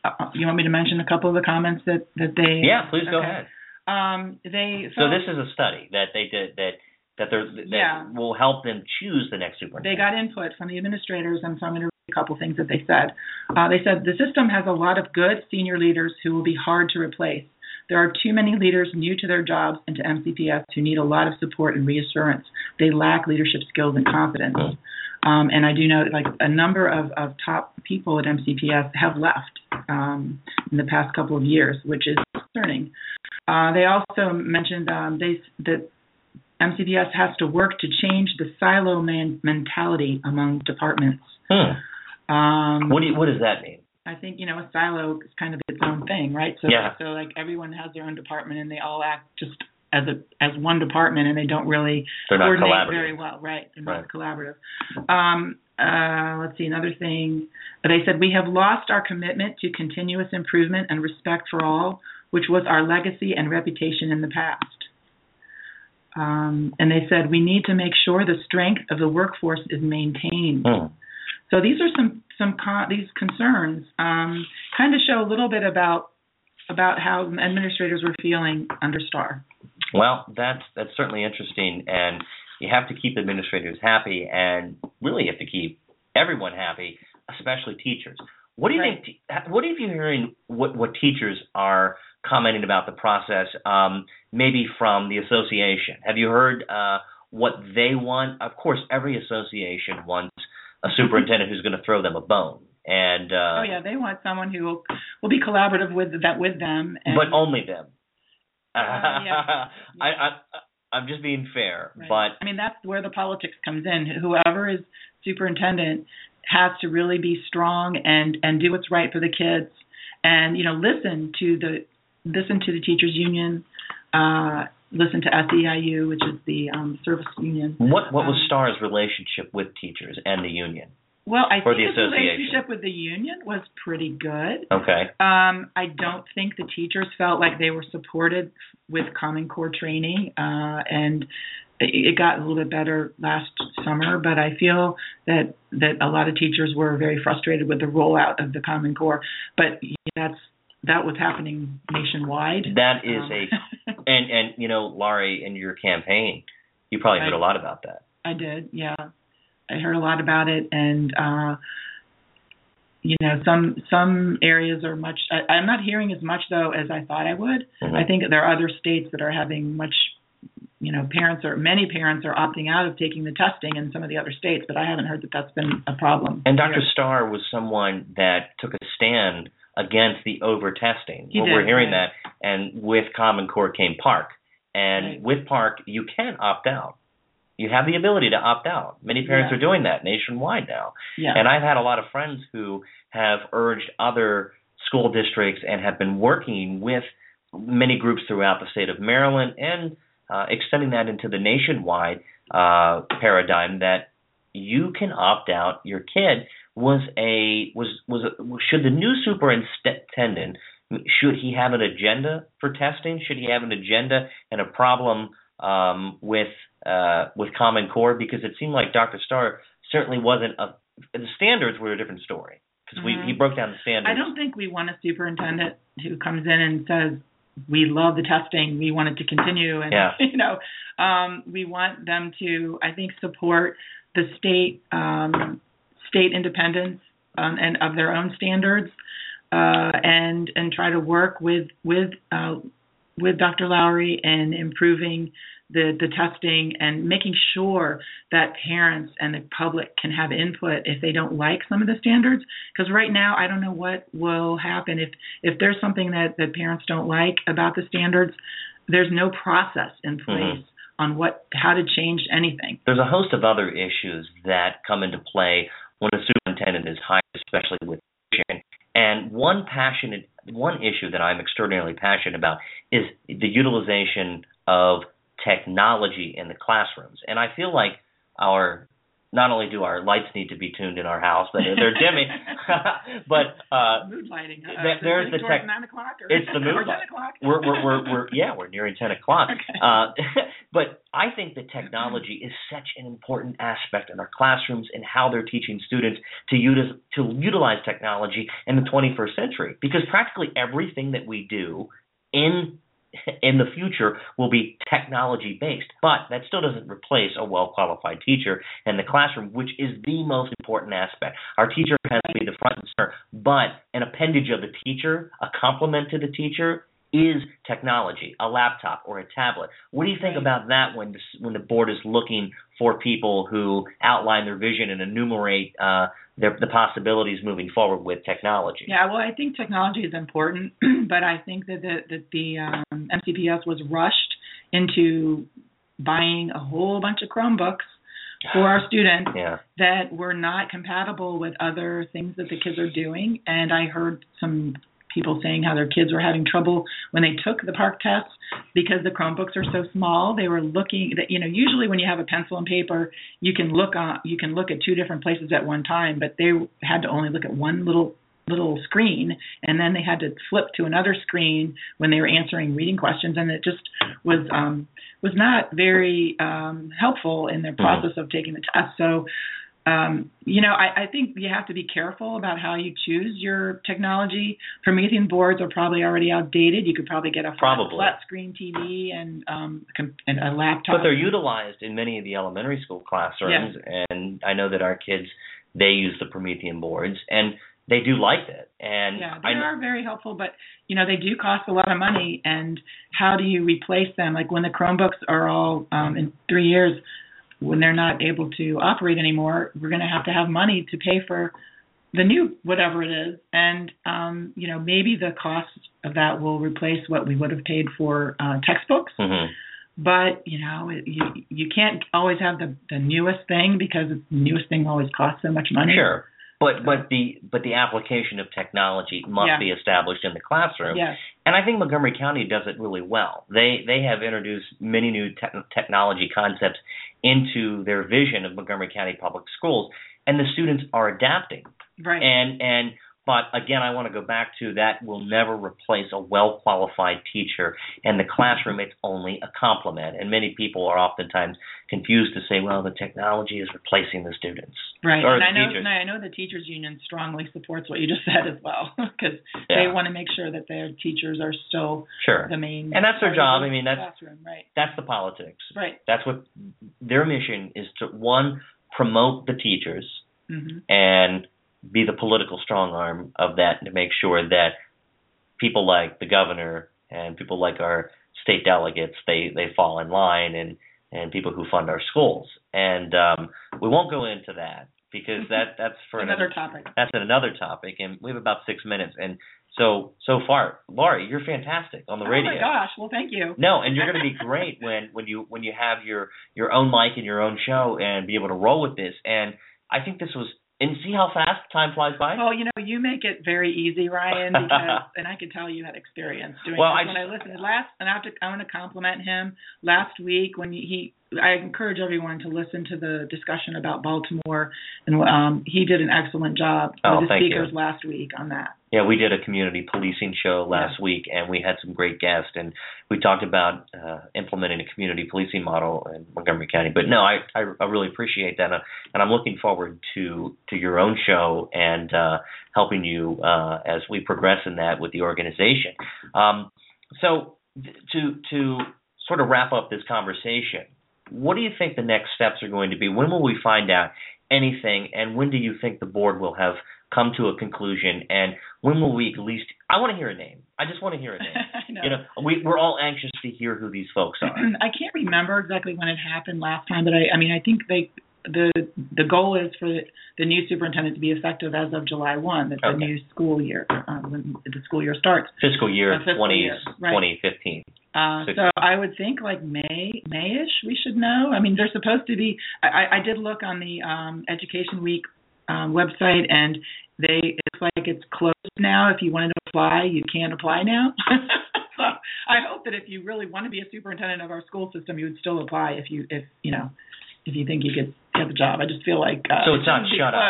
uh, you want me to mention a couple of the comments that that they? Yeah, please go ahead. Um, they So this is a study that they did that that there that Yeah. will help them choose the next superintendent. they got input from the administrators, and so I'm going to read a couple things that they said. Uh, they said the system has a lot of good senior leaders who will be hard to replace. There are too many leaders new to their jobs and to MCPS who need a lot of support and reassurance. They lack leadership skills and confidence. Um, and I do know that like a number of, of top people at MCPS have left um, in the past couple of years, which is concerning. Uh, they also mentioned um, they, that MCPS has to work to change the silo man- mentality among departments. Hmm. Um, What do you, what does that mean? I think you know a silo is kind of its own thing, right? So Yeah. so like everyone has their own department and they all act just as a as one department and they don't really They're coordinate very well, right? They're not Right. collaborative. Um, uh, let's see another thing. They said we have lost our commitment to continuous improvement and respect for all, which was our legacy and reputation in the past. Um, and they said we need to make sure the strength of the workforce is maintained. Hmm. So these are some some con- these concerns um, kind of show a little bit about about how administrators were feeling under Starr. Well, that's that's certainly interesting, and you have to keep administrators happy, and really you have to keep everyone happy, especially teachers. What do you Right. think? What have you hearing? What what teachers are commenting about the process? Um, maybe from the association. Have you heard uh, what they want? Of course, every association wants a superintendent who's going to throw them a bone, and uh, oh yeah, they want someone who will, will be collaborative with that with them. And, but only them. Uh, yeah. I, I I'm just being fair, Right. but I mean that's where the politics comes in. Whoever is superintendent has to really be strong and and do what's right for the kids, and you know listen to the listen to the teachers union, uh, listen to SEIU, which is the um, service union. What what was Um, Starr's relationship with teachers and the union? Well, I think the his relationship with the union was pretty good. Okay. Um, I don't think the teachers felt like they were supported with Common Core training, uh, and it, got a little bit better last summer. But I feel that that a lot of teachers were very frustrated with the rollout of the Common Core. But that's that was happening nationwide. That is Um, a and and you know, Laurie, in your campaign, you probably heard a lot about that. I did, yeah. I heard a lot about it, and uh, you know, some some areas are much. I, I'm not hearing as much though as I thought I would. Mhm. I think there are other states that are having much. You know, parents are many parents are opting out of taking the testing in some of the other states, but I haven't heard that that's been a problem. And Dr. Starr was someone that took a stand against the over testing. Well, did, we're hearing right. that, and with Common Core came PARCC, and Right. with PARCC you can opt out. You have the ability to opt out. Many parents Yeah. are doing that nationwide now. Yeah. And I've had a lot of friends who have urged other school districts and have been working with many groups throughout the state of Maryland and uh, extending that into the nationwide uh, paradigm that you can opt out. Your kid was a was was a, should the new superintendent should he have an agenda for testing? Should he have an agenda and a problem um, with uh, with Common Core? Because it seemed like Dr. Starr certainly wasn't a. The standards were a different story because Mhm. we he broke down the standards. I don't think we want a superintendent who comes in and says, "We love the testing. We want it to continue." And Yeah. you know, um, we want them to, I think, support the state um, state independence um, and of their own standards, uh, and and try to work with with uh, with Dr. Lowery in improving the the testing and making sure that parents and the public can have input if they don't like some of the standards. Because right now I don't know what will happen. If if there's something that that parents don't like about the standards there's no process in mm-hmm. place on what how to change anything. There's a host of other issues that come into play when a superintendent is hired, especially with teaching. And one passionate, one issue that I'm extraordinarily passionate about is the utilization of technology in the classrooms. And I feel like our not only do our lights need to be tuned in our house, but they're dimming, but uh, mood lighting uh, There- there's the towards tech- nine o'clock or, it's the mood or light. ten o'clock we're we're we're, we're yeah we're nearing ten o'clock. Okay. Uh, but I think that technology is such an important aspect in our classrooms and how they're teaching students to use to utilize technology in the 21st century because practically everything that we do in in the future will be technology based but that still doesn't replace a well qualified teacher in the classroom which is the most important aspect. Our teacher has to be the front and center but an appendage of the teacher a complement to the teacher is technology, a laptop or a tablet. What do you think about that when the, when the board is looking for people who outline their vision and enumerate uh, their, the possibilities moving forward with technology? Yeah, well, I think technology is important, but I think that the, that the um, MCPS was rushed into buying a whole bunch of Chromebooks for our students Yeah. that were not compatible with other things that the kids are doing. And I heard some people saying how their kids were having trouble when they took the PARCC tests because the Chromebooks are so small. They were looking that you know usually when you have a pencil and paper, you can look on you can look at two different places at one time, but they had to only look at one little little screen and then they had to flip to another screen when they were answering reading questions and it just was um was not very um helpful in their Mhm. process of taking the test so um, you know, I, I think you have to be careful about how you choose your technology. Promethean boards are probably already outdated. You could probably get a flat, Probably. flat screen TV and um, and a laptop. But they're utilized in many of the elementary school classrooms, and I know that our kids they use the Promethean boards, and they do like it. And yeah, they are very helpful, but you know they do cost a lot of money. And how do you replace them? Like when the Chromebooks are all um, in three years, when they're not able to operate anymore, we're going to have to have money to pay for the new whatever it is. And um, you know maybe the cost of that will replace what we would have paid for uh, textbooks. Mhm. But you know it, you you can't always have the the newest thing because the newest thing always costs so much money. Sure. But but the but the application of technology must Yeah. be established in the classroom. Yes. And I think Montgomery County does it really well. They they have introduced many new te- technology concepts into their vision of Montgomery County Public Schools, and the students are adapting. Right. And and but again, I want to go back to that will never replace a well qualified teacher in the classroom. It's only a complement. And many people are oftentimes confused to say, well, the technology is replacing the students. Right, and I know, and I know the teachers union strongly supports what you just said as well, because they want to make sure that their teachers are still Sure. the main. And that's their job. I mean, that's- classroom, right, That's the politics. right. That's what their mission is to one promote the teachers hmm and be the political strong arm of that to make sure that people like the governor and people like our state delegates they they fall in line and and people who fund our schools and um we won't go into that because that that's for Another topic. that's another topic and we have about six minutes and so so far Laurie you're fantastic on the radio Oh my gosh! Well, thank you. no, and you're going to be great when when you when you have your your own mic and your own show and be able to roll with this. And I think this was and see how fast time flies by. Well, you know, you make it very easy, Ryan, because and I can tell you had experience doing Well, this. I when I listened last, and I have to, I want to compliment him. Last week, when he, I encourage everyone to listen to the discussion about Baltimore, and um, he did an excellent job Oh, with the thank you. speakers last week on that. Yeah, we did a community policing show last week, and we had some great guests, and we talked about uh, implementing a community policing model in Montgomery County. But no, I I, I really appreciate that, uh, and I'm looking forward to to your own show and uh, helping you uh, as we progress in that with the organization. Um, so to to sort of wrap up this conversation, what do you think the next steps are going to be? When will we find out anything, and when do you think the board will have come to a conclusion? And when will we at least? I want to hear a name. I just want to hear a name. Know. You know, we we're all anxious to hear who these folks are. I can't remember exactly when it happened last time, but I, I mean, I think they the the goal is for the new superintendent to be effective as of July one, that the new school year, uh, when the school year starts. Fiscal year Uh, fiscal 20, year, right. 2015. Uh, so I would think like May, Mayish, we should know. I mean, they're supposed to be. I, I- did look on the um, Education Week um, website, and they it's like it's closed now. If you wanted to apply, you can't apply now. so I hope that if you really want to be a superintendent of our school system, you would still apply if you if you know if you think you could get the job. I just feel like uh, So it's not shut up.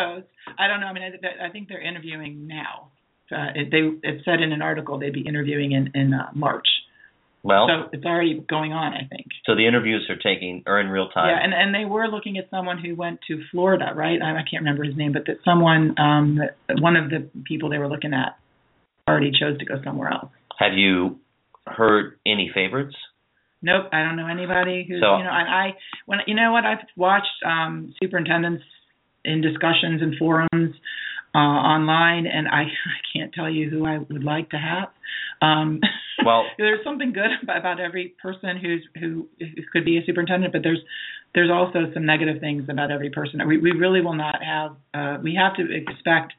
I don't know. I mean, I, I think they're interviewing now. Uh, it, they it said in an article they'd be interviewing in in uh, March. Well, So it's already going on, I think. so the interviews are taking are in real time. Yeah, and and they were looking at someone who went to Florida, right? I, I can't remember his name, but that someone, um, that one of the people they were looking at, already chose to go somewhere else. Have you heard any favorites? Nope, I don't know anybody who's So- you know. And I when you know what I've watched um, superintendents in discussions and forums uh, online, and I I can't tell you who I would like to have. Um, Well- there's something good about, every person who's who, who could be a superintendent, but there's there's also some negative things about every person. We we really will not have. Uh, we have to expect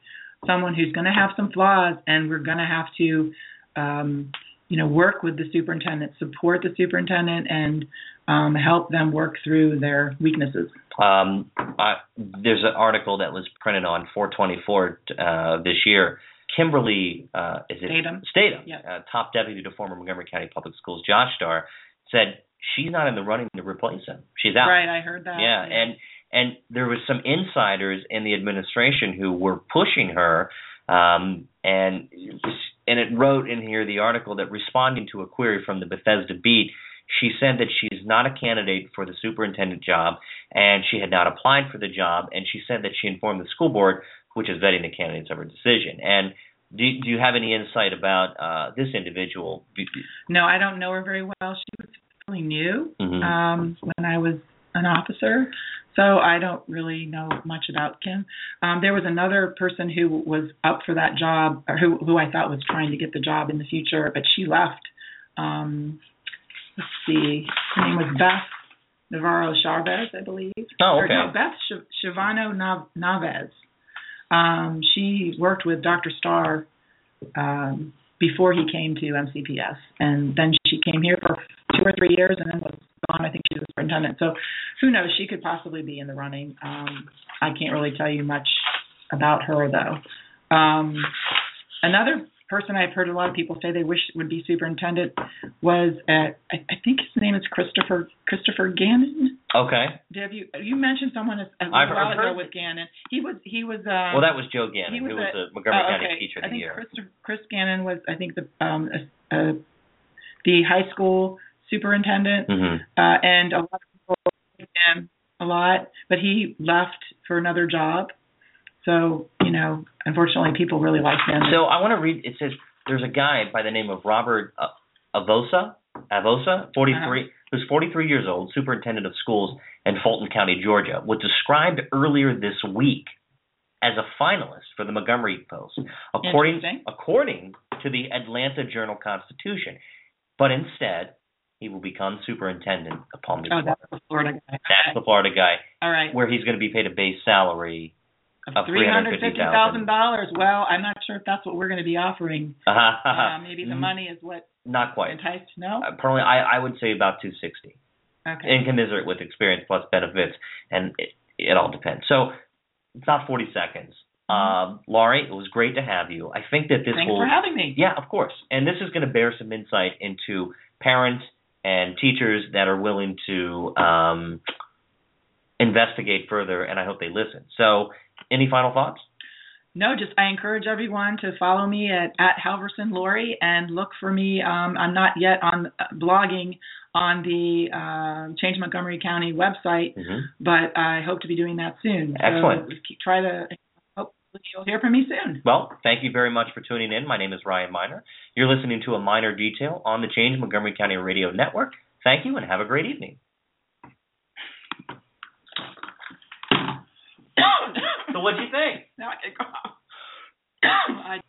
someone who's going to have some flaws, and we're going to have to. Um, you know, work with the superintendent, support the superintendent, and um, help them work through their weaknesses. Um, I, there's an article that was printed on 424 uh, this year. Kimberly, uh, is it Statham. Statham, Yeah. uh, top deputy to former Montgomery County Public Schools Josh Starr, said she's not in the running to replace him. She's out. Right, I heard that. Yeah, and and there was some insiders in the administration who were pushing her, um, and and it wrote in here the article that responding to a query from the Bethesda Beat, she said that she's not a candidate for the superintendent job, and she had not applied for the job, and she said that she informed the school board, which is vetting the candidates of her decision. And do do you have any insight about uh, this individual? no, I don't know her very well. She was fairly new Mhm. um, when I was an officer, so I don't really know much about Kim. Um, there was another person who was up for that job, or who who I thought was trying to get the job in the future, but she left. Um, let's see, her name was Beth Navarro Chavez, I believe. Oh, Or, okay. no, Beth Sh- Schiavino Nav- Navez. Um, she worked with Dr. Starr um, before he came to MCPS, and then she came here for two or three years, and then was gone. I think she was a superintendent. So, who knows? She could possibly be in the running. Um, I can't really tell you much about her though. Um, another person I've heard a lot of people say they wish would be superintendent was at I, I think his name is Christopher Christopher Gannon. Okay. Have you you mentioned someone a, a I've- while I've ago heard- with Gannon? He was he was um, Well, that was Joe Gannon, he was who was a- the Montgomery oh, County okay. Teacher of I the think Year. Chris, Chris Gannon was I think the um uh, uh, the high school superintendent, hmm uh, and a lot of people liked him a lot, but he left for another job. So you know, unfortunately, people really like him. So I want to read. It says there's a guy by the name of Robert uh, Avossa, Avossa, 43, Uh-huh. who's 43 years old, superintendent of schools in Fulton County, Georgia, was described earlier this week as a finalist for the Montgomery Post, according according to the Atlanta Journal Constitution. But instead, he will become superintendent of Palm Beach. oh, Florida. that's the Florida guy. That's the Florida guy, All right. where he's going to be paid a base salary. Of Three hundred fifty thousand dollars. Well, I'm not sure if that's what we're going to be offering. Uh, maybe the money is what Not quite. enticed. No. Uh, Probably, I, I would say about 260. Okay. and commensurate with experience plus benefits, and it, it all depends. So it's not 40 seconds. Um, Laurie, it was great to have you. I think that this Mm-hmm. Thanks for having me. yeah, of course, and this is going to bear some insight into parents and teachers that are willing to um, investigate further, and I hope they listen. So, any final thoughts? no, just I encourage everyone to follow me at at Halverson Laurie and look for me. Um, I'm not yet on uh, blogging on the uh, Change Montgomery County website, hmm but I hope to be doing that soon. Excellent. So keep- try to. Hopefully, you'll hear from me soon. Well, thank you very much for tuning in. My name is Ryan Miner. You're listening to a Miner Detail on the Change Montgomery County Radio Network. Thank you and have a great evening. So what'd you think? Now I can go. I